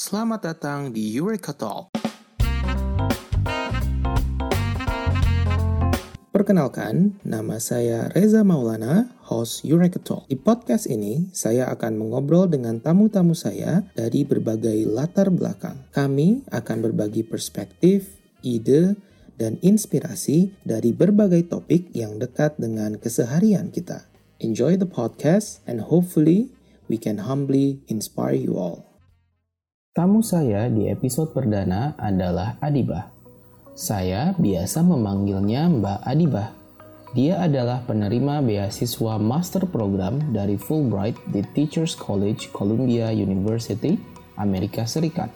Selamat datang di Eureka Talk. Perkenalkan, nama saya Reza Maulana, host Eureka Talk. Di podcast ini, saya akan mengobrol dengan tamu-tamu saya dari berbagai latar belakang. Kami akan berbagi perspektif, ide, dan inspirasi dari berbagai topik yang dekat dengan keseharian kita. Enjoy the podcast and hopefully we can humbly inspire you all. Tamu saya di episode perdana adalah Adibah. Saya biasa memanggilnya Mbak Adibah. Dia adalah penerima beasiswa master program dari Fulbright di Teachers College Columbia University, Amerika Serikat.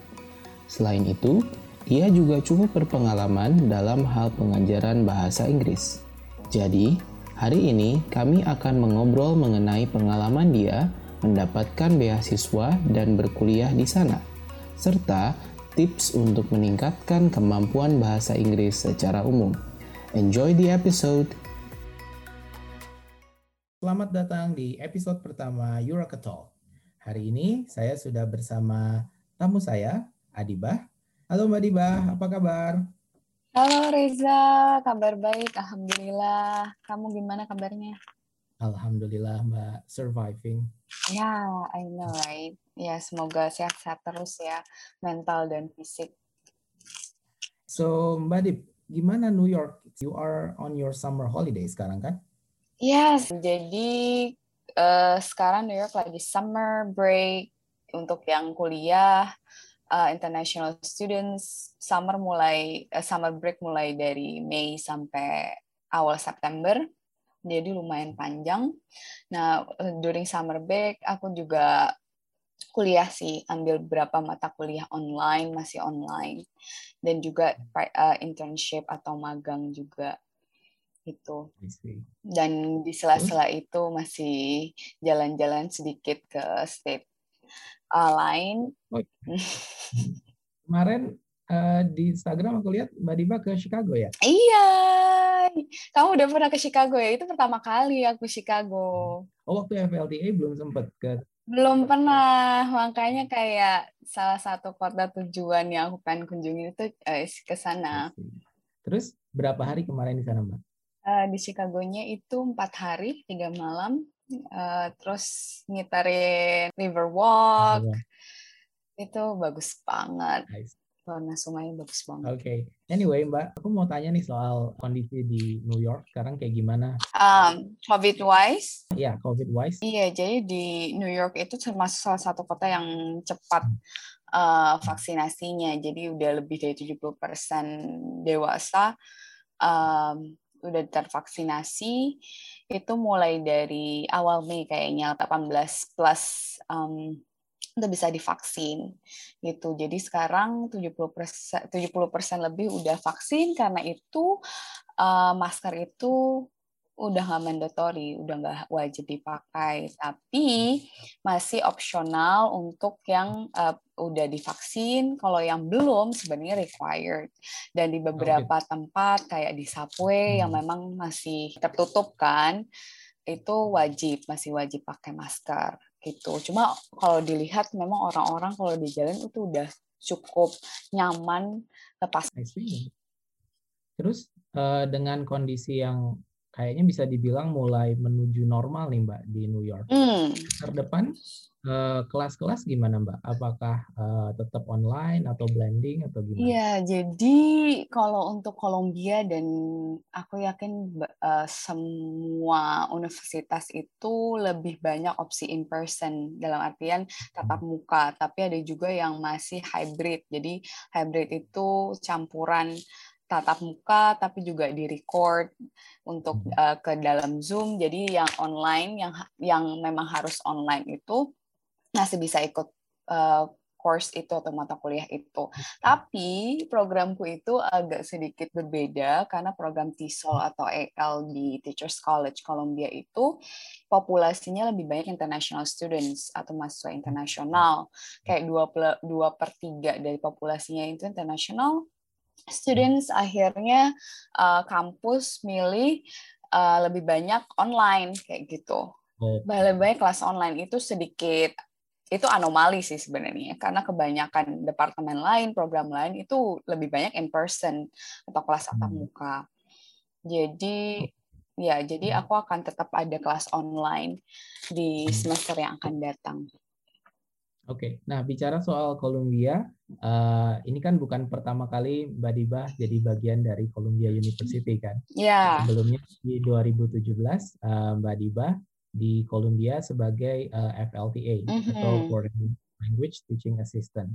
Selain itu, dia juga cukup berpengalaman dalam hal pengajaran bahasa Inggris. Jadi, hari ini kami akan mengobrol mengenai pengalaman dia mendapatkan beasiswa dan berkuliah di sana serta tips untuk meningkatkan kemampuan bahasa Inggris secara umum. Enjoy the episode! Selamat datang di episode pertama Eureka Talk. Hari ini saya sudah bersama tamu saya, Adibah. Halo Mbak Adibah, apa kabar? Halo Reza, kabar baik, Alhamdulillah. Kamu gimana kabarnya? Alhamdulillah Mbak, surviving. Ya, yeah, I know right. Ya, semoga sehat-sehat terus ya, mental dan fisik. So, Mbak Dip, gimana New York? You are on your summer holiday sekarang kan? Yes, jadi uh, sekarang New York lagi summer break untuk yang kuliah, uh, international students, summer mulai uh, summer break mulai dari Mei sampai awal September jadi lumayan panjang. Nah, during summer break aku juga kuliah sih, ambil beberapa mata kuliah online, masih online. Dan juga uh, internship atau magang juga itu. Dan di sela-sela itu masih jalan-jalan sedikit ke state uh, lain. Kemarin uh, di Instagram aku lihat Mbak Diva ke Chicago ya? Iya, kamu udah pernah ke Chicago ya? Itu pertama kali aku Chicago. Oh, waktu FLTA belum sempat ke belum pernah, makanya kayak salah satu kota tujuan yang aku pengen kunjungi itu eh, ke sana. Terus berapa hari kemarin di sana, Mbak? Uh, di Chicago-nya itu empat hari, tiga malam. Uh, terus ngitarin Riverwalk. Oh, Itu bagus banget. Nice warna sungainya bagus banget. Oke. Okay. Anyway, Mbak, aku mau tanya nih soal kondisi di New York sekarang kayak gimana? Um, COVID wise? Iya, yeah, COVID wise. Iya, jadi di New York itu termasuk salah satu kota yang cepat uh, vaksinasinya. Jadi udah lebih dari 70% dewasa um, udah tervaksinasi. Itu mulai dari awal Mei kayaknya 18 plus um, udah bisa divaksin gitu. Jadi sekarang 70 persen 70 persen lebih udah vaksin karena itu uh, masker itu udah nggak mandatory, udah nggak wajib dipakai, tapi masih opsional untuk yang uh, udah divaksin. Kalau yang belum sebenarnya required. Dan di beberapa okay. tempat kayak di subway hmm. yang memang masih tertutup kan, itu wajib masih wajib pakai masker gitu. Cuma kalau dilihat memang orang-orang kalau di jalan itu udah cukup nyaman lepas. Terus uh, dengan kondisi yang kayaknya bisa dibilang mulai menuju normal nih Mbak di New York. Hmm. Terdepan Eh, kelas-kelas gimana Mbak? Apakah uh, tetap online atau blending atau gimana? Iya, jadi kalau untuk Kolombia dan aku yakin uh, semua universitas itu lebih banyak opsi in person dalam artian tatap hmm. muka, tapi ada juga yang masih hybrid. Jadi hybrid itu campuran tatap muka tapi juga di record untuk uh, ke dalam Zoom. Jadi yang online yang yang memang harus online itu masih bisa ikut uh, course itu atau mata kuliah itu. Tapi programku itu agak sedikit berbeda karena program TESOL atau EL di Teachers College Columbia itu populasinya lebih banyak international students atau mahasiswa internasional. Kayak dua, dua per tiga dari populasinya itu international students akhirnya uh, kampus milih uh, lebih banyak online kayak gitu. Oh. Lebih banyak kelas online itu sedikit itu anomali sih sebenarnya karena kebanyakan departemen lain program lain itu lebih banyak in person atau kelas tatap hmm. muka jadi ya jadi hmm. aku akan tetap ada kelas online di hmm. semester yang akan datang Oke, nah bicara soal Columbia, uh, ini kan bukan pertama kali Mbak Diba jadi bagian dari Columbia University kan? Iya. Yeah. Sebelumnya di 2017 uh, Mbak Diba di Columbia sebagai uh, eh, FLTA mm -hmm. atau Foreign Language Teaching Assistant.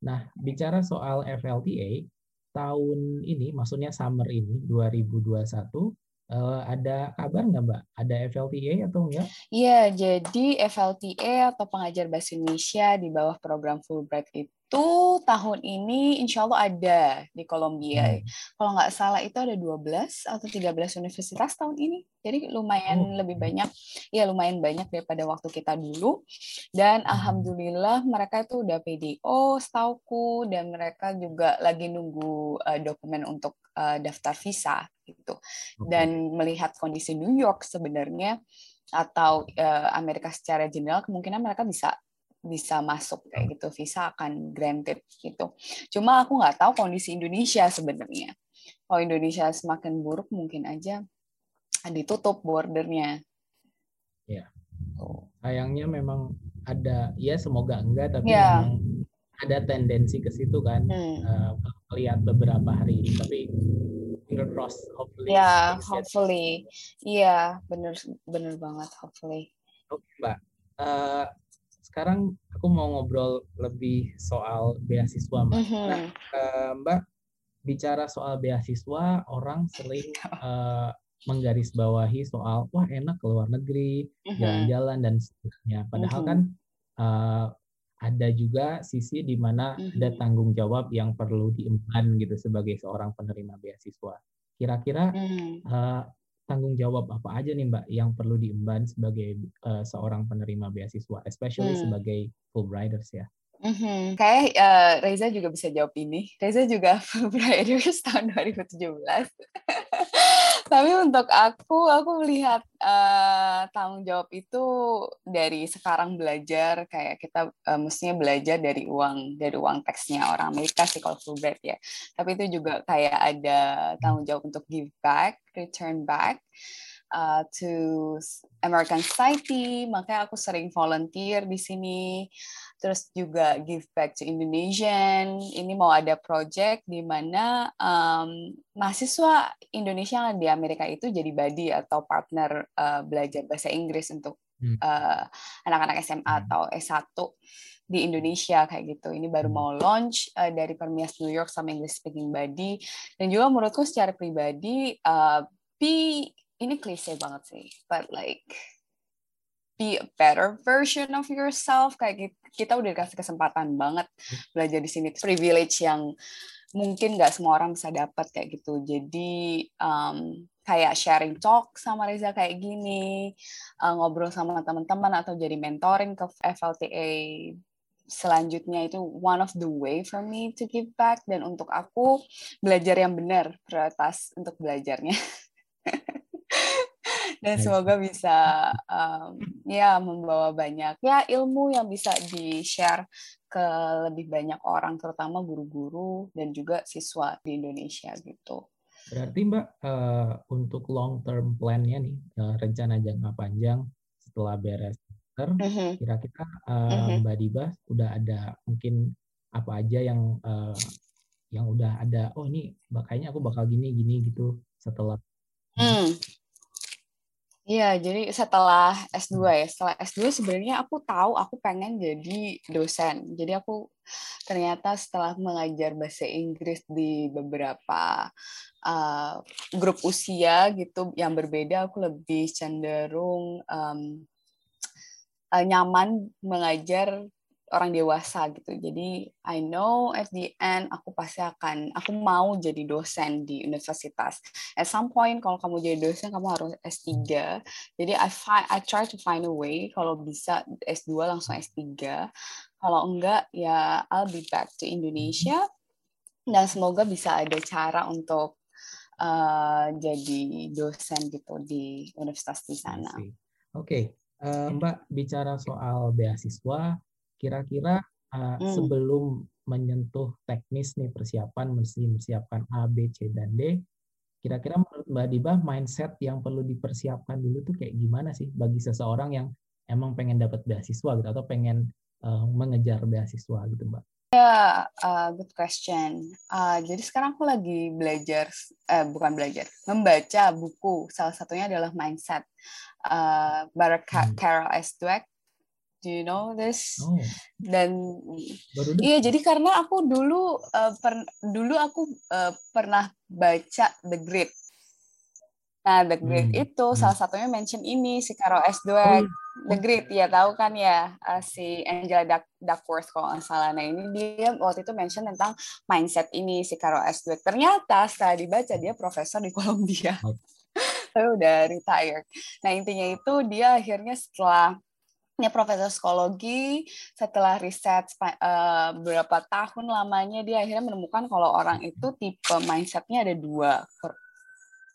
Nah, bicara soal FLTA, tahun ini, maksudnya summer ini 2021, uh, ada kabar nggak Mbak? Ada FLTA atau enggak? Iya, jadi FLTA atau pengajar bahasa Indonesia di bawah program Fulbright itu itu tahun ini insya Allah ada di Kolombia. Hmm. Kalau nggak salah itu ada 12 atau 13 universitas tahun ini. Jadi lumayan oh. lebih banyak, ya lumayan banyak daripada waktu kita dulu. Dan hmm. alhamdulillah mereka itu udah PDO setauku dan mereka juga lagi nunggu uh, dokumen untuk uh, daftar visa gitu. Dan melihat kondisi New York sebenarnya atau uh, Amerika secara general kemungkinan mereka bisa bisa masuk kayak gitu visa akan granted gitu. Cuma aku nggak tahu kondisi Indonesia sebenarnya. Kalau Indonesia semakin buruk mungkin aja ditutup bordernya. Ya sayangnya memang ada ya semoga enggak tapi ya. memang ada tendensi ke situ kan. Hmm. uh, melihat beberapa hari ini tapi finger cross hopefully. Ya hopefully. Iya bener bener banget hopefully. Oke mbak. Uh, sekarang aku mau ngobrol lebih soal beasiswa mbak. Mm-hmm. Nah, uh, mbak bicara soal beasiswa, orang sering uh, menggarisbawahi soal wah enak ke luar negeri, mm-hmm. jalan-jalan dan seterusnya. Padahal mm-hmm. kan uh, ada juga sisi di mana mm-hmm. ada tanggung jawab yang perlu diemban gitu sebagai seorang penerima beasiswa. Kira-kira mm-hmm. uh, tanggung jawab apa aja nih Mbak yang perlu diemban sebagai uh, seorang penerima beasiswa, especially hmm. sebagai Fulbrighters ya? Mm-hmm. Kayak uh, Reza juga bisa jawab ini. Reza juga Fulbrighters tahun 2017. Tapi untuk aku, aku melihat uh, tanggung jawab itu dari sekarang belajar kayak kita uh, mestinya belajar dari uang dari uang teksnya orang Amerika sih kalau Fulbright ya. Tapi itu juga kayak ada tanggung jawab untuk give back, return back uh, to American Society. Makanya aku sering volunteer di sini terus juga give back to Indonesian. Ini mau ada project di mana um, mahasiswa Indonesia yang di Amerika itu jadi buddy atau partner uh, belajar bahasa Inggris untuk hmm. uh, anak-anak SMA hmm. atau S1 di Indonesia kayak gitu. Ini baru hmm. mau launch uh, dari Permias New York sama English Speaking Buddy. Dan juga menurutku secara pribadi, uh, be ini klise banget sih, but like be a better version of yourself. Kayak kita udah dikasih kesempatan banget belajar di sini. Privilege yang mungkin nggak semua orang bisa dapat kayak gitu. Jadi um, kayak sharing talk sama Reza kayak gini uh, ngobrol sama teman-teman atau jadi mentoring ke FLTA selanjutnya itu one of the way for me to give back. Dan untuk aku belajar yang benar prioritas untuk belajarnya dan semoga bisa um, ya membawa banyak ya ilmu yang bisa di share ke lebih banyak orang terutama guru-guru dan juga siswa di Indonesia gitu. Berarti Mbak uh, untuk long term plan-nya nih uh, rencana jangka panjang setelah beres mm-hmm. kira-kira uh, mm-hmm. Mbak Diba udah ada mungkin apa aja yang uh, yang udah ada oh ini kayaknya aku bakal gini gini gitu setelah mm. Iya, jadi setelah S2 ya, setelah S2 sebenarnya aku tahu aku pengen jadi dosen. Jadi aku ternyata setelah mengajar bahasa Inggris di beberapa uh, grup usia gitu yang berbeda, aku lebih cenderung um, uh, nyaman mengajar orang dewasa gitu. Jadi I know at the end aku pasti akan aku mau jadi dosen di universitas. At some point kalau kamu jadi dosen kamu harus S3. Jadi I find I try to find a way kalau bisa S2 langsung S3. Kalau enggak ya I'll be back to Indonesia dan semoga bisa ada cara untuk uh, jadi dosen gitu di universitas di sana. Oke, okay. uh, Mbak bicara soal beasiswa kira-kira uh, hmm. sebelum menyentuh teknis nih persiapan mesti mempersiapkan A, B, C dan D. Kira-kira menurut Mbak Diba mindset yang perlu dipersiapkan dulu tuh kayak gimana sih bagi seseorang yang emang pengen dapat beasiswa gitu atau pengen uh, mengejar beasiswa gitu Mbak? Ya, yeah, uh, good question. Uh, jadi sekarang aku lagi belajar, uh, bukan belajar, membaca buku. Salah satunya adalah Mindset. Uh, Barak hmm. Carol S. Dweck Do you know this? Oh. Dan iya jadi karena aku dulu uh, per, dulu aku uh, pernah baca The Great. Nah, The Great hmm. itu hmm. salah satunya mention ini si Carol S. Dweck. Oh. The Great ya tahu kan ya uh, si Angela Duck, Duckworth kalau nggak salah. Nah ini dia waktu itu mention tentang mindset ini si Carol S. Dweck. Ternyata setelah dibaca dia profesor di Columbia. Tapi udah retired. Nah intinya itu dia akhirnya setelah ini profesor psikologi setelah riset uh, beberapa tahun lamanya dia akhirnya menemukan kalau orang itu tipe mindsetnya ada dua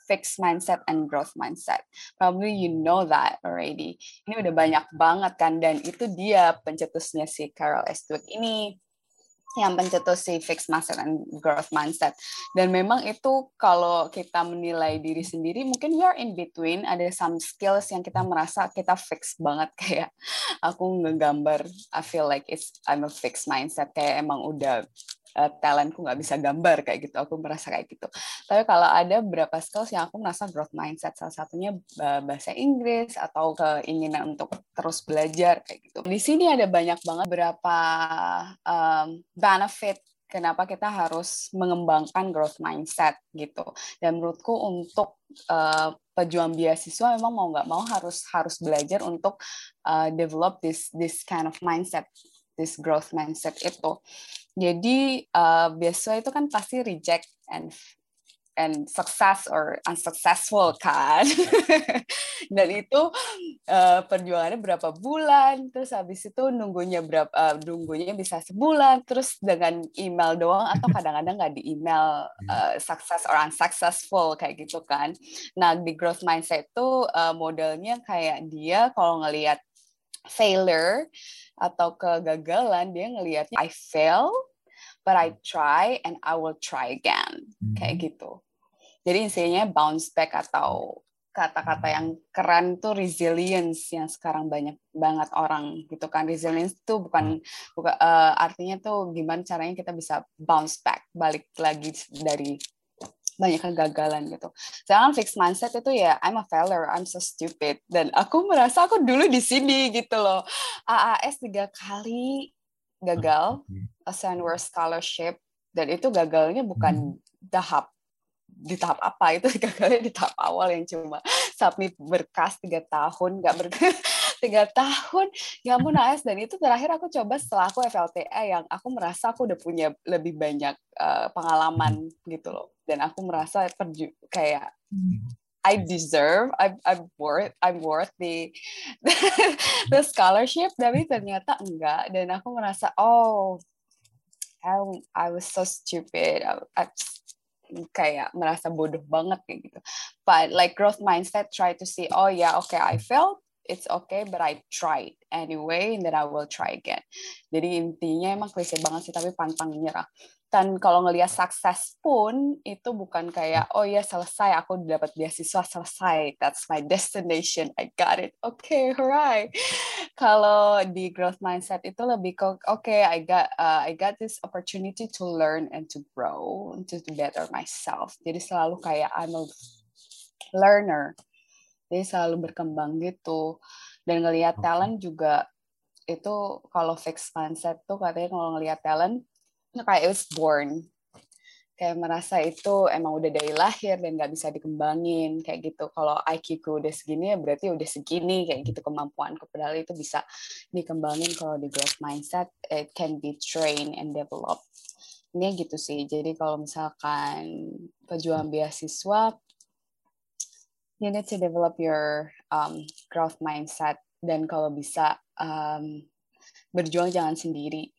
fixed mindset and growth mindset. Probably you know that already. Ini udah banyak banget kan dan itu dia pencetusnya si Carol S. Dweck ini yang pencetus si fixed mindset and growth mindset. Dan memang itu kalau kita menilai diri sendiri, mungkin we are in between, ada some skills yang kita merasa kita fix banget. Kayak aku ngegambar, I feel like it's I'm a fixed mindset. Kayak emang udah uh, talentku nggak bisa gambar kayak gitu aku merasa kayak gitu. Tapi kalau ada beberapa skills yang aku merasa growth mindset salah satunya bahasa Inggris atau keinginan untuk terus belajar kayak gitu. Di sini ada banyak banget beberapa um, benefit kenapa kita harus mengembangkan growth mindset gitu. Dan menurutku untuk uh, pejuang beasiswa memang mau nggak mau harus harus belajar untuk uh, develop this this kind of mindset, this growth mindset itu. Jadi uh, beasiswa itu kan pasti reject and and success or unsuccessful kan. Dan itu uh, perjuangannya berapa bulan, terus habis itu nunggunya berapa uh, nunggunya bisa sebulan, terus dengan email doang atau kadang-kadang nggak di email uh, success or unsuccessful kayak gitu kan. Nah, di growth mindset itu uh, modelnya kayak dia kalau ngelihat failure atau kegagalan dia ngelihatnya I fail but I try and I will try again. Hmm. kayak gitu. Jadi intinya bounce back atau kata-kata yang keren tuh resilience yang sekarang banyak banget orang gitu kan. Resilience itu bukan bukan uh, artinya tuh gimana caranya kita bisa bounce back balik lagi dari banyak kegagalan gitu. Sedangkan fixed mindset itu ya I'm a failure, I'm so stupid dan aku merasa aku dulu di sini gitu loh. AAS tiga kali gagal ASEAN World Scholarship dan itu gagalnya bukan hmm. tahap di tahap apa itu gagalnya di tahap awal yang cuma submit berkas tiga tahun nggak ber tiga tahun ya ampun AS dan itu terakhir aku coba setelah aku FLTA yang aku merasa aku udah punya lebih banyak uh, pengalaman gitu loh dan aku merasa perju kayak I deserve, I'm, I'm worth, I'm worth the the scholarship, tapi ternyata enggak. Dan aku merasa, oh, I, I was so stupid. I, I, kayak merasa bodoh banget kayak gitu. But like growth mindset, try to see, oh yeah, okay, I failed, it's okay, but I tried anyway, and then I will try again. Jadi intinya emang klise banget sih, tapi pantang menyerah dan kalau ngelihat sukses pun itu bukan kayak oh ya selesai aku dapat beasiswa selesai. That's my destination. I got it. Okay, hooray kalau di growth mindset itu lebih ke oke okay, I got uh, I got this opportunity to learn and to grow and to better myself. Jadi selalu kayak I'm a learner. Jadi selalu berkembang gitu. Dan ngelihat talent juga itu kalau fixed mindset tuh katanya kalau ngelihat talent kayak it was born. Kayak merasa itu emang udah dari lahir dan nggak bisa dikembangin kayak gitu. Kalau IQ ku udah segini ya berarti udah segini kayak gitu. Kemampuan padahal itu bisa dikembangin kalau di growth mindset it can be trained and developed. Ini gitu sih. Jadi kalau misalkan pejuang beasiswa you need to develop your um, growth mindset. Dan kalau bisa um, berjuang jangan sendiri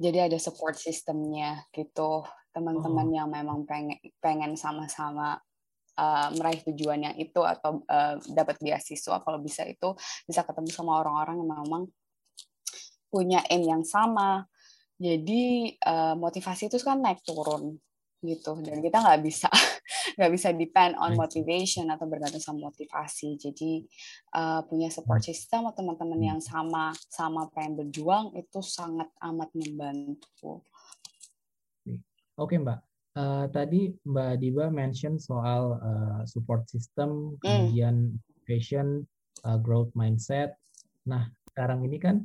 jadi ada support sistemnya gitu teman-teman oh. yang memang pengen pengen sama-sama uh, meraih tujuan yang itu atau uh, dapat beasiswa kalau bisa itu bisa ketemu sama orang-orang yang memang punya aim yang sama. Jadi uh, motivasi itu kan naik turun gitu dan kita nggak bisa nggak bisa depend on motivation atau bergantung sama motivasi jadi uh, punya support hmm. system atau teman-teman yang sama sama pengen berjuang itu sangat amat membantu. Oke mbak, uh, tadi mbak Diba mention soal uh, support system, hmm. kemudian mm. motivation, uh, growth mindset. Nah sekarang ini kan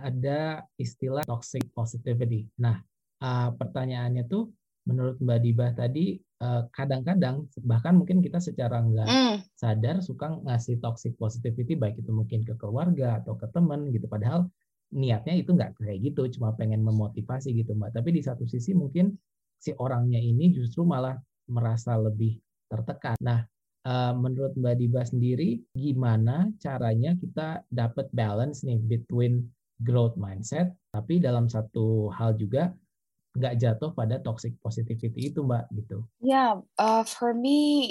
ada istilah toxic positivity. Nah uh, pertanyaannya tuh menurut Mbak Dibah tadi eh, kadang-kadang bahkan mungkin kita secara nggak mm. sadar suka ngasih toxic positivity baik itu mungkin ke keluarga atau ke teman gitu. Padahal niatnya itu nggak kayak gitu cuma pengen memotivasi gitu Mbak. Tapi di satu sisi mungkin si orangnya ini justru malah merasa lebih tertekan. Nah eh, menurut Mbak Dibah sendiri gimana caranya kita dapat balance nih between growth mindset tapi dalam satu hal juga nggak jatuh pada toxic positivity itu mbak gitu. Ya yeah, uh, for me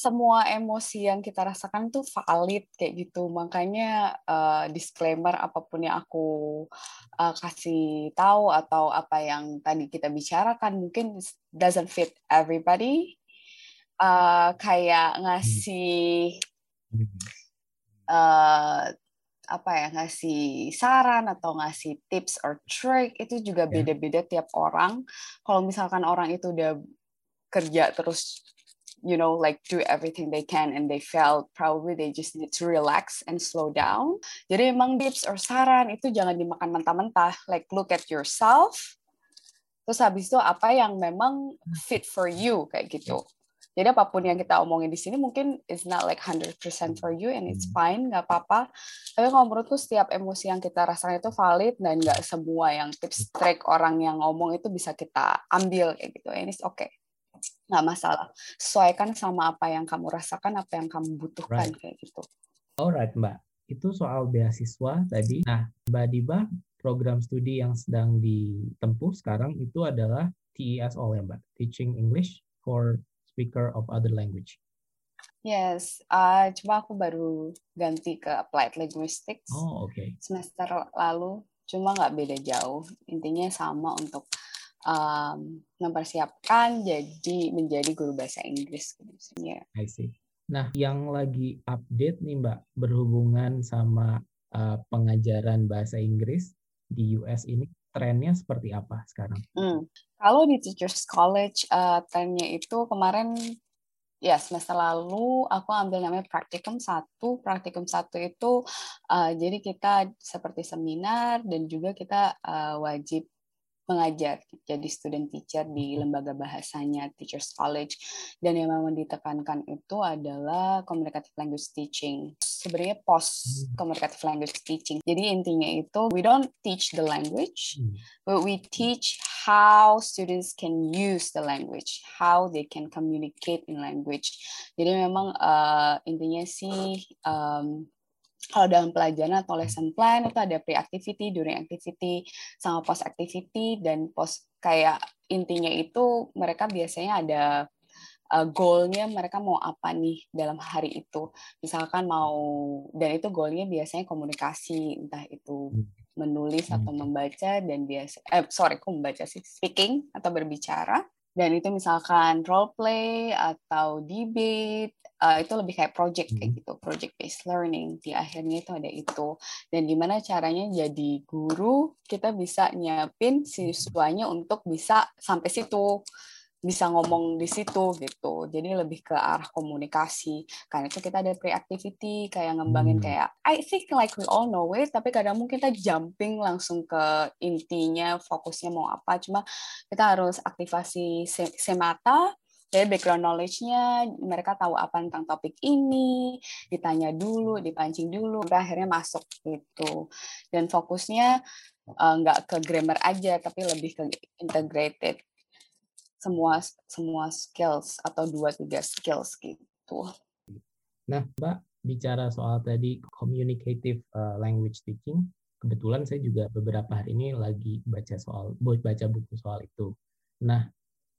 semua emosi yang kita rasakan tuh valid kayak gitu. Makanya uh, disclaimer apa pun yang aku uh, kasih tahu atau apa yang tadi kita bicarakan mungkin doesn't fit everybody. Uh, kayak ngasih uh, apa ya ngasih saran atau ngasih tips or trick itu juga ya. beda-beda tiap orang. Kalau misalkan orang itu udah kerja terus you know like do everything they can and they felt probably they just need to relax and slow down. Jadi emang tips or saran itu jangan dimakan mentah-mentah. Like look at yourself. Terus habis itu apa yang memang fit for you kayak gitu. Jadi apa pun yang kita omongin di sini mungkin is not like 100% for you and it's hmm. fine, nggak apa-apa. Tapi kalau menurutku setiap emosi yang kita rasakan itu valid dan nggak semua yang tips track orang yang ngomong itu bisa kita ambil kayak gitu. And it's okay. Nggak masalah. Sesuaikan sama apa yang kamu rasakan, apa yang kamu butuhkan right. kayak gitu. Alright, Mbak. Itu soal beasiswa tadi. Nah, Mbak Diba, program studi yang sedang ditempuh sekarang itu adalah TESOL ya, Mbak? Teaching English for speaker of other language? Yes, uh, cuma aku baru ganti ke applied linguistics. Oh. Okay. Semester lalu, cuma nggak beda jauh. Intinya sama untuk um, mempersiapkan jadi menjadi guru bahasa Inggris. Yeah. I see. Nah, yang lagi update nih Mbak berhubungan sama uh, pengajaran bahasa Inggris di US ini trennya seperti apa sekarang? Hmm. Kalau di Teachers College, uh, trennya itu kemarin ya semester lalu aku ambil namanya praktikum satu. Praktikum satu itu uh, jadi kita seperti seminar dan juga kita uh, wajib mengajar jadi student teacher di lembaga bahasanya Teachers College. Dan yang memang ditekankan itu adalah communicative language teaching. Sebenarnya post communicative language teaching. Jadi intinya itu we don't teach the language hmm. but we teach how students can use the language how they can communicate in language. Jadi memang uh, intinya sih um, kalau dalam pelajaran atau lesson plan itu ada pre-activity, during activity, sama post activity dan post kayak intinya itu mereka biasanya ada uh, goalnya mereka mau apa nih dalam hari itu. Misalkan mau dan itu goalnya biasanya komunikasi entah itu menulis atau hmm. membaca dan biasa eh sorry aku membaca sih speaking atau berbicara dan itu misalkan role play atau debate uh, itu lebih kayak project kayak hmm. gitu project based learning. Di akhirnya itu ada itu. Dan gimana caranya jadi guru kita bisa nyiapin siswanya untuk bisa sampai situ bisa ngomong di situ gitu. Jadi lebih ke arah komunikasi. Karena itu kita ada pre-activity kayak ngembangin hmm. kayak I think like we all know it, tapi kadang mungkin kita jumping langsung ke intinya, fokusnya mau apa. Cuma kita harus aktivasi semata dari background knowledge-nya, mereka tahu apa tentang topik ini, ditanya dulu, dipancing dulu, sampai akhirnya masuk gitu. Dan fokusnya uh, nggak ke grammar aja, tapi lebih ke integrated semua semua skills atau dua tiga skills gitu. Nah, Mbak bicara soal tadi communicative uh, language teaching, kebetulan saya juga beberapa hari ini lagi baca soal baca buku soal itu. Nah,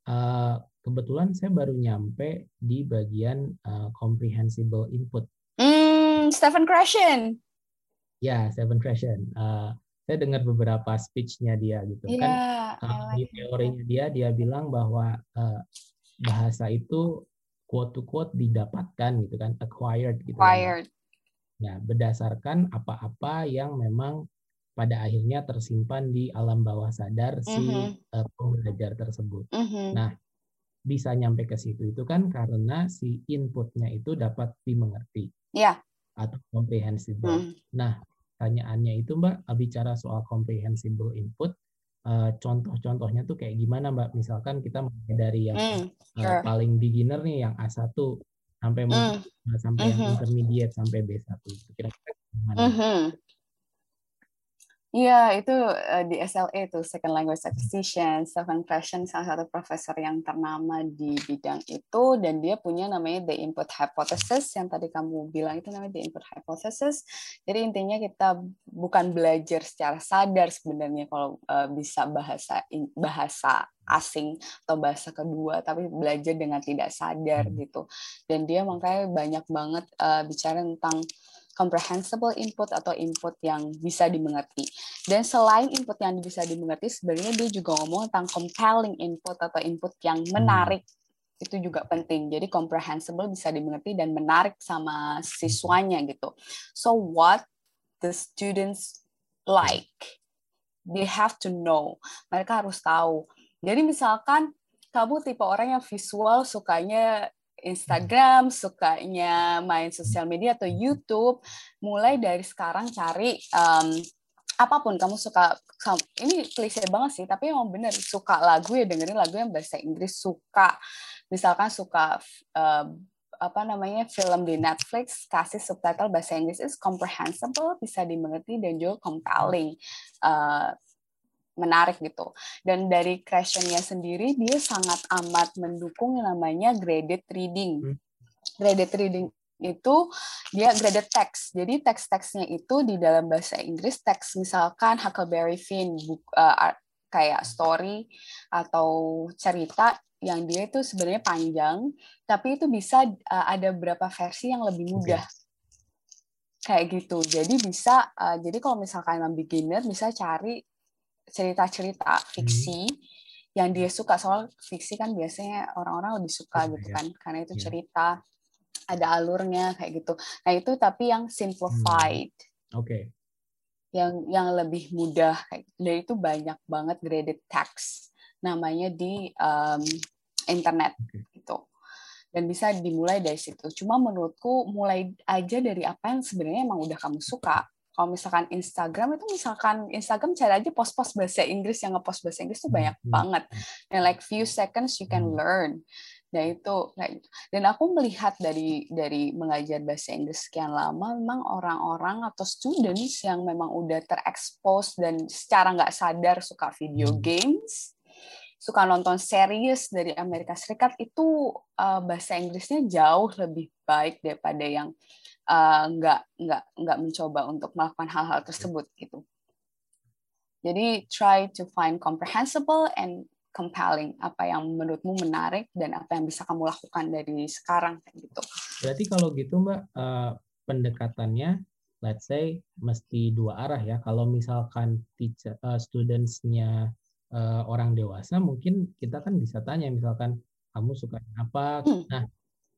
uh, kebetulan saya baru nyampe di bagian uh, comprehensible input. Hmm, Stephen Krashen. Ya, Seven Question. Uh, saya dengar beberapa speech-nya dia gitu yeah, kan. Uh, di teorinya dia dia bilang bahwa uh, bahasa itu quote to quote didapatkan gitu kan, acquired gitu. Kan. Acquired. Ya, berdasarkan apa-apa yang memang pada akhirnya tersimpan di alam bawah sadar si mm-hmm. uh, pembelajar tersebut. Mm-hmm. Nah, bisa nyampe ke situ itu kan karena si inputnya itu dapat dimengerti. Yeah. Atau comprehensible. Mm. Nah, pertanyaannya itu Mbak, bicara soal comprehensible input, uh, contoh-contohnya tuh kayak gimana Mbak? Misalkan kita mulai dari yang mm, sure. uh, paling beginner nih, yang A1 sampai mm. sampai mm -hmm. yang intermediate sampai B1 kira-kira gimana? Mm -hmm. Iya, itu uh, di SLA itu Second Language Acquisition, Stephen Krashen salah satu profesor yang ternama di bidang itu dan dia punya namanya the input hypothesis yang tadi kamu bilang itu namanya the input hypothesis. Jadi intinya kita bukan belajar secara sadar sebenarnya kalau uh, bisa bahasa bahasa asing atau bahasa kedua tapi belajar dengan tidak sadar hmm. gitu. Dan dia makanya banyak banget uh, bicara tentang comprehensible input atau input yang bisa dimengerti. Dan selain input yang bisa dimengerti, sebenarnya dia juga ngomong tentang compelling input atau input yang hmm. menarik. Hmm. Itu juga penting. Jadi comprehensible bisa dimengerti dan menarik sama siswanya gitu. So what the students like? They have to know. Mereka harus tahu. Jadi misalkan kamu tipe orang yang visual sukanya Instagram, sukanya main sosial media atau YouTube, mulai dari sekarang cari um, apa pun kamu suka ini klise banget sih tapi emang bener suka lagu ya dengerin lagu yang bahasa Inggris suka. Misalkan suka uh, apa namanya film di Netflix kasih subtitle bahasa Inggris is comprehensible bisa dimengerti dan juga compelling. Uh, menarik gitu. Dan dari questionnya sendiri dia sangat amat mendukung yang namanya graded reading. Hmm. Graded reading itu dia graded text. Jadi teks-teksnya itu di dalam bahasa Inggris teks misalkan Huckleberry Finn buku, uh, kayak story atau cerita yang dia itu sebenarnya panjang, tapi itu bisa uh, ada beberapa versi yang lebih mudah. Kayak gitu. Jadi bisa uh, jadi kalau misalkan yang beginner bisa cari cerita-cerita fiksi hmm. yang dia suka soal fiksi kan biasanya orang-orang lebih suka oh, gitu ya. kan karena itu yeah. cerita ada alurnya kayak gitu nah itu tapi yang simplified hmm. oke okay. yang yang lebih mudah kayak gitu. dan itu banyak banget graded text namanya di um, internet okay. gitu dan bisa dimulai dari situ. Cuma menurutku mulai aja dari apa yang sebenarnya emang udah kamu suka kalau misalkan Instagram itu misalkan Instagram cari aja post-post bahasa Inggris yang ngepost bahasa Inggris tuh banyak hmm. banget and like few seconds you can hmm. learn nah itu gitu. dan aku melihat dari dari mengajar bahasa Inggris sekian lama memang orang-orang atau students yang memang udah terekspos dan secara nggak sadar suka video hmm. games suka nonton series dari Amerika Serikat itu uh, bahasa Inggrisnya jauh lebih baik daripada yang uh, nggak nggak nggak mencoba untuk melakukan hal-hal tersebut gitu. Jadi try to find comprehensible and compelling apa yang menurutmu menarik dan apa yang bisa kamu lakukan dari sekarang gitu. Berarti kalau gitu Mbak uh, pendekatannya let's say mesti dua arah ya. Kalau misalkan teacher uh, studentsnya uh, orang dewasa mungkin kita kan bisa tanya misalkan kamu suka apa. Hmm. Nah,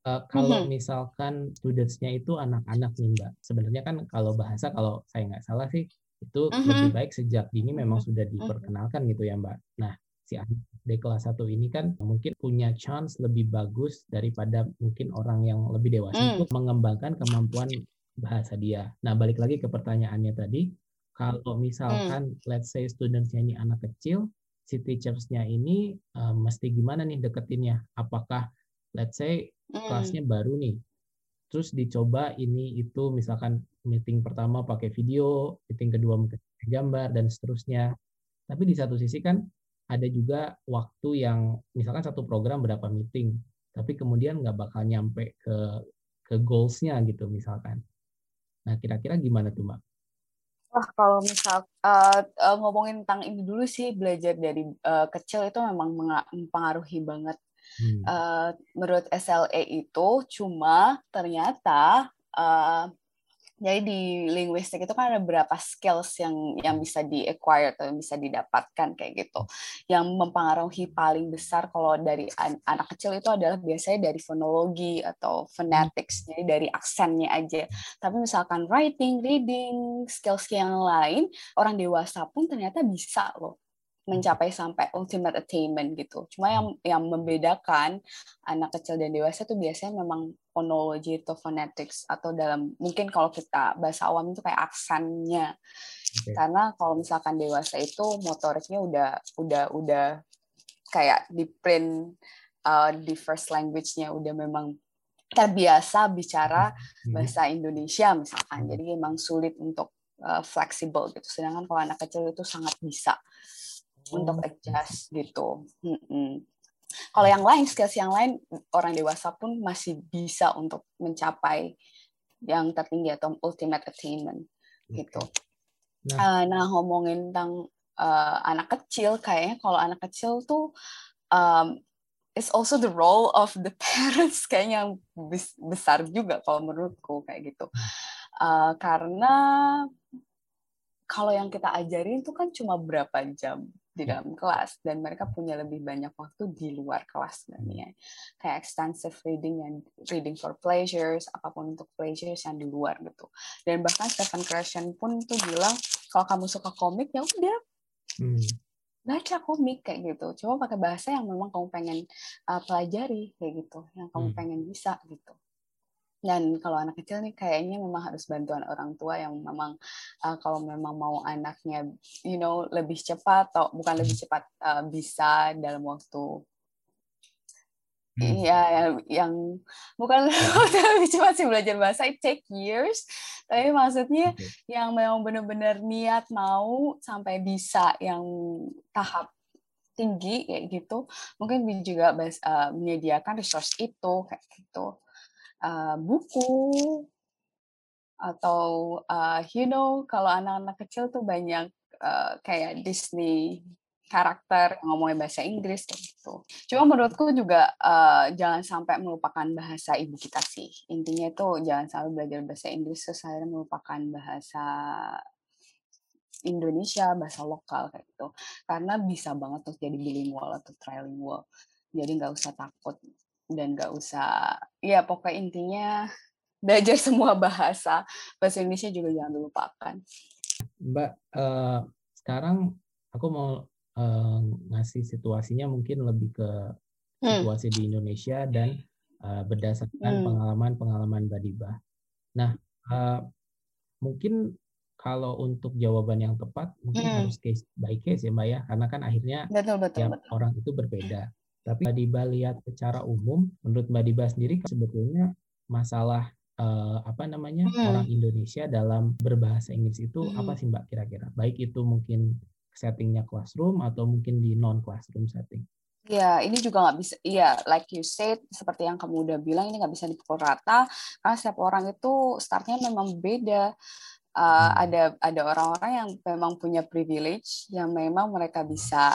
Uh, kalau mm -hmm. misalkan studentsnya itu anak-anak nih mbak, sebenarnya kan kalau bahasa kalau saya nggak salah sih itu mm -hmm. lebih baik sejak dini memang sudah diperkenalkan gitu ya mbak. Nah si anak di kelas 1 ini kan mungkin punya chance lebih bagus daripada mungkin orang yang lebih dewasa mm. untuk mengembangkan kemampuan bahasa dia. Nah balik lagi ke pertanyaannya tadi, kalau misalkan mm. let's say studentsnya ini anak kecil, si teachersnya ini uh, mesti gimana nih deketinnya? Apakah let's say hmm. kelasnya baru nih. Terus dicoba ini itu misalkan meeting pertama pakai video meeting kedua pakai gambar dan seterusnya. Tapi di satu sisi kan ada juga waktu yang misalkan satu program berapa meeting tapi kemudian nggak bakal nyampe ke ke goalsnya gitu misalkan. Nah kira-kira gimana tuh mbak? Wah, kalau misal uh, uh, ngomongin tentang ini dulu sih belajar dari uh, kecil itu memang mempengaruhi banget hmm. uh, menurut SLA itu cuma ternyata uh, Jadi di linguistik itu kan ada beberapa skills yang yang bisa di acquire atau yang bisa didapatkan kayak gitu. Yang mempengaruhi paling besar kalau dari an anak kecil itu adalah biasanya dari fonologi atau phonetics, jadi dari aksennya aja. Tapi misalkan writing, reading, skills yang lain, orang dewasa pun ternyata bisa loh mencapai sampai ultimate attainment gitu. Cuma yang yang membedakan anak kecil dan dewasa itu biasanya memang phonology atau phonetics atau dalam mungkin kalau kita bahasa awam itu kayak aksannya. Okay. Karena kalau misalkan dewasa itu motoriknya udah udah udah kayak di print uh, di first language-nya udah memang terbiasa bicara hmm. bahasa Indonesia misalkan. Jadi memang sulit untuk uh, fleksibel gitu. Sedangkan kalau anak kecil itu sangat bisa untuk oh, adjust gitu. Hmm. Kalau yang lain, skills yang lain, orang dewasa pun masih bisa untuk mencapai yang tertinggi atau ultimate attainment gitu. Nah, uh, nah ngomongin tentang uh, anak kecil, kayaknya kalau anak kecil tuh um, it's also the role of the parents kayaknya yang besar juga kalau menurutku kayak gitu. Uh, karena kalau yang kita ajarin itu kan cuma berapa jam di ya. dalam kelas dan mereka punya lebih banyak waktu di luar kelas sebenarnya kayak extensive reading yang reading for pleasures apa pun untuk pleasures yang di luar gitu dan bahkan Stephen Krashen pun tuh bilang kalau kamu suka komik ya udah hmm. baca komik kayak gitu cuma pakai bahasa yang memang kamu pengen uh, pelajari kayak gitu yang kamu hmm. pengen bisa gitu dan kalau anak kecil nih kayaknya memang harus bantuan orang tua yang memang uh, kalau memang mau anaknya you know lebih cepat atau bukan lebih cepat uh, bisa dalam waktu Iya, hmm. yang, yang bukan lebih cepat sih belajar bahasa, it take years. Tapi maksudnya okay. yang memang benar-benar niat mau sampai bisa yang tahap tinggi kayak gitu, mungkin juga uh, menyediakan resource itu kayak gitu uh, buku atau uh, you know kalau anak-anak kecil tuh banyak uh, kayak Disney karakter yang ngomongin bahasa Inggris gitu. Cuma menurutku juga uh, jangan sampai melupakan bahasa ibu kita sih. Intinya itu jangan sampai belajar bahasa Inggris terus akhirnya melupakan bahasa Indonesia, bahasa lokal kayak gitu. Karena bisa banget tuh jadi bilingual atau trilingual. Jadi nggak usah takut dan nggak usah ya pokoknya intinya belajar semua bahasa bahasa Indonesia juga jangan dilupakan Mbak uh, sekarang aku mau uh, ngasih situasinya mungkin lebih ke hmm. situasi hmm. di Indonesia dan uh, berdasarkan pengalaman-pengalaman Mbak Diba. Nah uh, mungkin kalau untuk jawaban yang tepat mungkin hmm. harus case by case ya Mbak ya karena kan akhirnya betul, betul, tiap betul. orang itu berbeda. Tapi Mbak Diba lihat secara umum, menurut Mbak Diba sendiri sebetulnya masalah uh, apa namanya hmm. orang Indonesia dalam berbahasa Inggris itu hmm. apa sih Mbak kira-kira? Baik itu mungkin settingnya classroom atau mungkin di non classroom setting. Ya, ini juga nggak bisa. Iya, like you said, seperti yang kamu udah bilang, ini nggak bisa dipukul rata karena setiap orang itu startnya memang beda uh, ada ada orang-orang yang memang punya privilege yang memang mereka bisa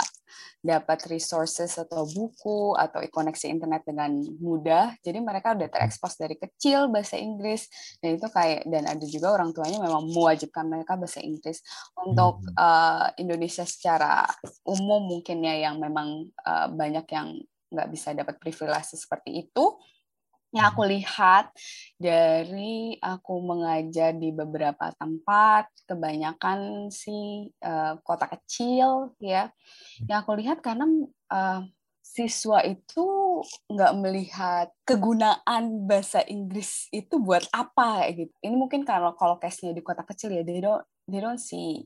dapat resources atau buku atau koneksi internet dengan mudah. Jadi mereka udah terekspos dari kecil bahasa Inggris. Dan itu kayak dan ada juga orang tuanya memang mewajibkan mereka bahasa Inggris. Untuk uh, Indonesia secara umum mungkin ya yang memang uh, banyak yang nggak bisa dapat privilege seperti itu yang aku lihat dari aku mengajar di beberapa tempat, kebanyakan sih uh, kota kecil ya. Yang aku lihat karena uh, siswa itu nggak melihat kegunaan bahasa Inggris itu buat apa gitu. Ini mungkin kalau kalau case-nya di kota kecil ya, they don't they don't see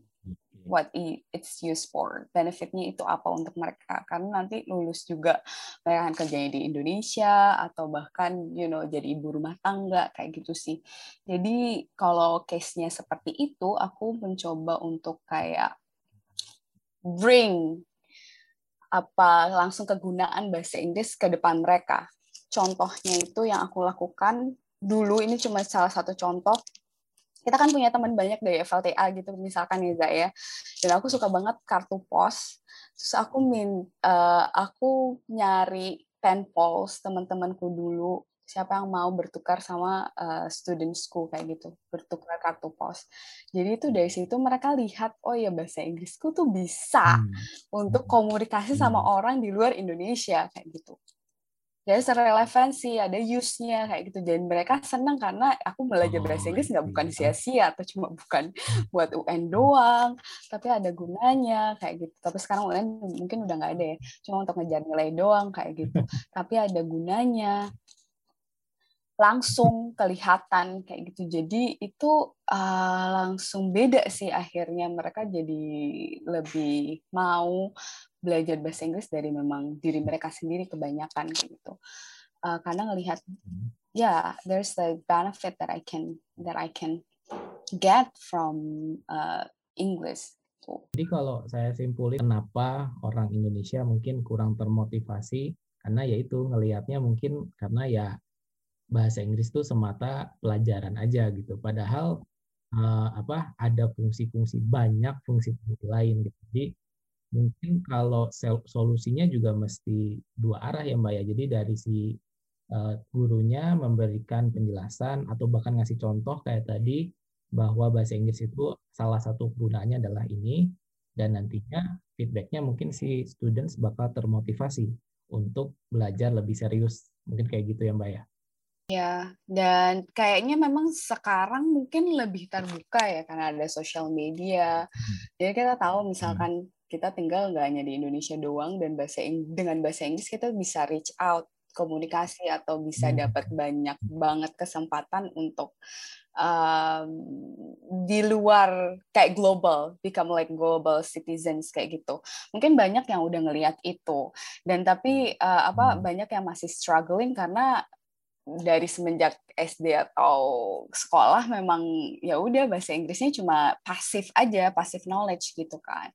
what it's used for. Benefitnya itu apa untuk mereka? Karena nanti lulus juga mereka akan kerjanya di Indonesia atau bahkan you know jadi ibu rumah tangga kayak gitu sih. Jadi kalau case-nya seperti itu aku mencoba untuk kayak bring apa langsung kegunaan bahasa Inggris ke depan mereka. Contohnya itu yang aku lakukan dulu ini cuma salah satu contoh kita kan punya teman banyak dari FLTA gitu misalkan ya Zak ya dan aku suka banget kartu pos terus aku min uh, aku nyari pen pals teman-temanku dulu siapa yang mau bertukar sama uh, student school kayak gitu bertukar kartu pos jadi itu dari situ mereka lihat oh ya bahasa Inggrisku tuh bisa hmm. untuk komunikasi sama hmm. orang di luar Indonesia kayak gitu jadi serelevansi ada use-nya kayak gitu. Dan mereka senang karena aku belajar oh, bahasa Inggris nggak bukan sia-sia atau cuma bukan buat UN doang tapi ada gunanya kayak gitu. Tapi sekarang UN mungkin udah nggak ada ya cuma untuk ngejar nilai doang kayak gitu. Tapi ada gunanya langsung kelihatan kayak gitu. Jadi itu uh, langsung beda sih akhirnya. Mereka jadi lebih mau belajar bahasa Inggris dari memang diri mereka sendiri kebanyakan gitu. Uh, karena ngelihat ya yeah, there's the benefit that I can that I can get from uh, English jadi kalau saya simpulin kenapa orang Indonesia mungkin kurang termotivasi? Karena yaitu ngelihatnya mungkin karena ya bahasa Inggris itu semata pelajaran aja gitu. Padahal uh, apa ada fungsi-fungsi banyak fungsi-fungsi lain gitu. Jadi mungkin kalau solusinya juga mesti dua arah ya Mbak ya. Jadi dari si uh, gurunya memberikan penjelasan atau bahkan ngasih contoh kayak tadi bahwa bahasa Inggris itu salah satu gunanya adalah ini dan nantinya feedbacknya mungkin si students bakal termotivasi untuk belajar lebih serius. Mungkin kayak gitu ya Mbak ya. Ya, dan kayaknya memang sekarang mungkin lebih terbuka ya karena ada sosial media. Hmm. Jadi kita tahu hmm. misalkan kita tinggal nggak hanya di Indonesia doang dan bahasa dengan bahasa Inggris kita bisa reach out komunikasi atau bisa hmm. dapat banyak banget kesempatan untuk um, di luar kayak global, become like global citizens kayak gitu. Mungkin banyak yang udah ngelihat itu dan tapi uh, apa hmm. banyak yang masih struggling karena dari semenjak SD atau sekolah memang ya udah bahasa Inggrisnya cuma pasif aja, pasif knowledge gitu kan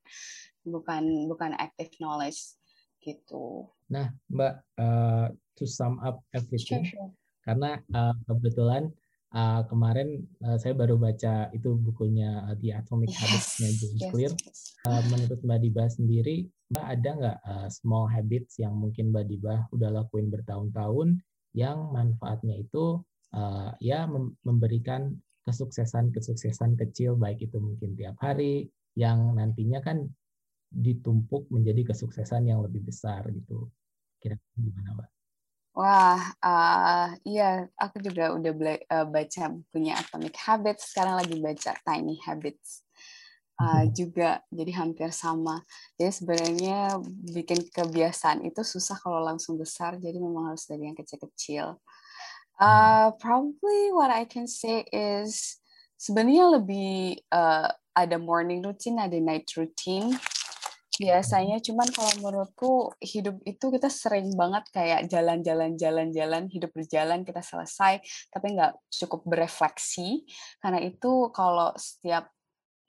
bukan bukan active knowledge gitu. Nah, Mbak, uh, to sum up everything, sure, sure. karena uh, kebetulan uh, kemarin uh, saya baru baca itu bukunya uh, The Atomic yes, Habits-nya James yes, Clear. Yes. Uh, menurut Mbak Diba sendiri, Mbak ada nggak uh, small habits yang mungkin Mbak Diba udah lakuin bertahun-tahun yang manfaatnya itu uh, ya memberikan kesuksesan-kesuksesan kecil baik itu mungkin tiap hari yang nantinya kan ditumpuk menjadi kesuksesan yang lebih besar gitu. Kira-kira gimana, Mbak? Wah, uh, iya, aku juga udah uh, baca punya Atomic Habits, sekarang lagi baca Tiny Habits. Uh, juga jadi hampir sama. Jadi sebenarnya bikin kebiasaan itu susah kalau langsung besar, jadi memang harus dari yang kecil-kecil. Uh, probably what I can say is sebenarnya lebih uh, ada morning routine, ada night routine biasanya cuman kalau menurutku hidup itu kita sering banget kayak jalan-jalan jalan-jalan hidup berjalan kita selesai tapi nggak cukup berefleksi. Karena itu kalau setiap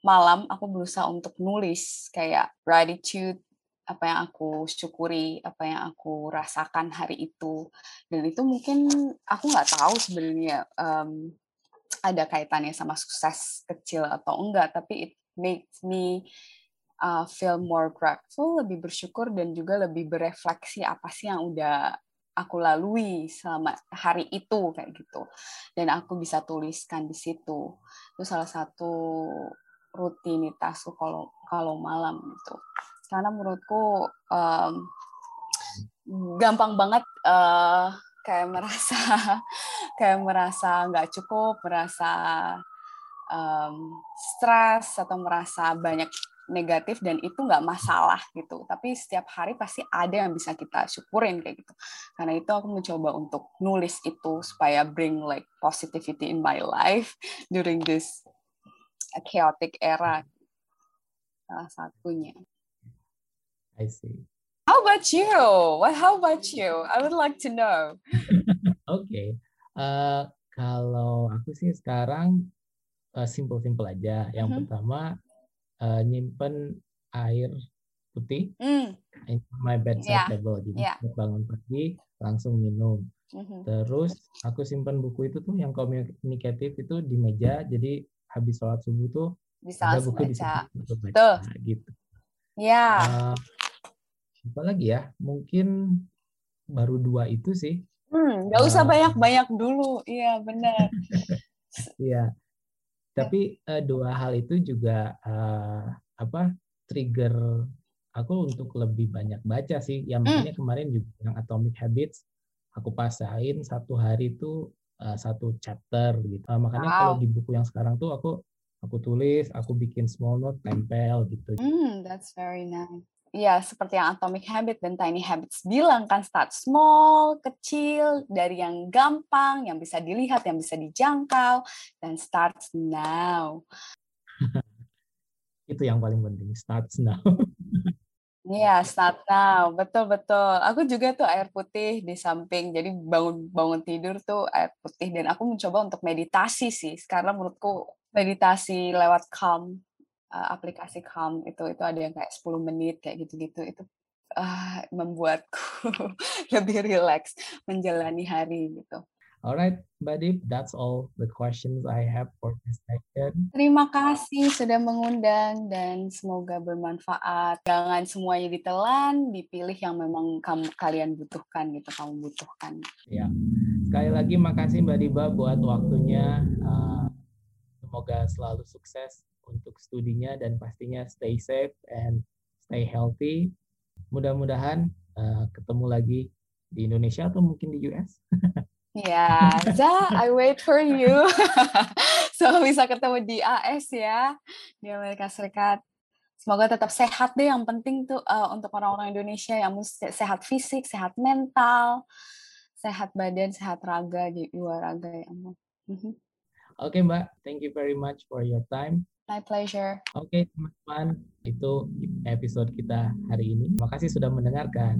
malam aku berusaha untuk nulis kayak gratitude apa yang aku syukuri apa yang aku rasakan hari itu. Dan itu mungkin aku nggak tahu sebenarnya um, ada kaitannya sama sukses kecil atau enggak tapi it makes me uh, feel more grateful, lebih bersyukur dan juga lebih berefleksi apa sih yang udah aku lalui selama hari itu kayak gitu. Dan aku bisa tuliskan di situ. Itu salah satu rutinitasku kalau kalau malam itu. Karena menurutku um, gampang banget uh, kayak merasa kayak merasa nggak cukup, merasa um, stres atau merasa banyak negatif dan itu nggak masalah gitu. Tapi setiap hari pasti ada yang bisa kita syukurin kayak gitu. Karena itu aku mencoba untuk nulis itu supaya bring like positivity in my life during this chaotic era. Salah satunya. I see. How about you? What? How about you? I would like to know. Oke, okay. uh, kalau aku sih sekarang uh, simple-simple aja. Yang mm -hmm. pertama uh, nyimpen air putih mm. in my bedside yeah. table jadi yeah. bangun pagi langsung minum mm-hmm. terus aku simpan buku itu tuh yang komunikatif itu di meja jadi habis sholat subuh tuh bisa ada buku baca. di situ baca tuh. gitu ya yeah. uh, apa lagi ya mungkin baru dua itu sih Hmm, nggak usah banyak-banyak dulu. Iya, benar. Iya. Tapi uh, dua hal itu juga uh, apa trigger aku untuk lebih banyak baca sih. Ya makanya hmm. kemarin juga yang Atomic Habits aku pasain satu hari itu uh, satu chapter gitu. Uh, makanya wow. kalau di buku yang sekarang tuh aku aku tulis, aku bikin small note, tempel gitu. Hmm, that's very nice. Iya, seperti yang Atomic Habit dan Tiny Habits bilang kan, start small, kecil, dari yang gampang, yang bisa dilihat, yang bisa dijangkau, dan start now. Itu yang paling penting, start now. Iya, start now. Betul, betul. Aku juga tuh air putih di samping. Jadi bangun bangun tidur tuh air putih. Dan aku mencoba untuk meditasi sih. Karena menurutku meditasi lewat calm uh, aplikasi Calm itu itu ada yang kayak 10 menit kayak gitu-gitu itu uh, membuatku lebih rileks menjalani hari gitu. Alright, Mbak Dip, that's all the questions I have for this session. Terima kasih sudah mengundang dan semoga bermanfaat. Jangan semuanya ditelan, dipilih yang memang kamu kalian butuhkan gitu, kamu butuhkan. Ya, sekali lagi makasih Mbak Diba buat waktunya. Uh, semoga selalu sukses untuk studinya dan pastinya stay safe and stay healthy. Mudah-mudahan uh, ketemu lagi di Indonesia atau mungkin di US. Ya, yeah, I wait for you. so bisa ketemu di AS ya, di Amerika Serikat. Semoga tetap sehat deh. Yang penting tuh uh, untuk orang-orang Indonesia yang sehat fisik, sehat mental, sehat badan, sehat raga, jiwa raga ya. -hmm. Oke okay, Mbak, thank you very much for your time. My pleasure. Oke, okay, teman-teman, itu episode kita hari ini. Terima kasih sudah mendengarkan.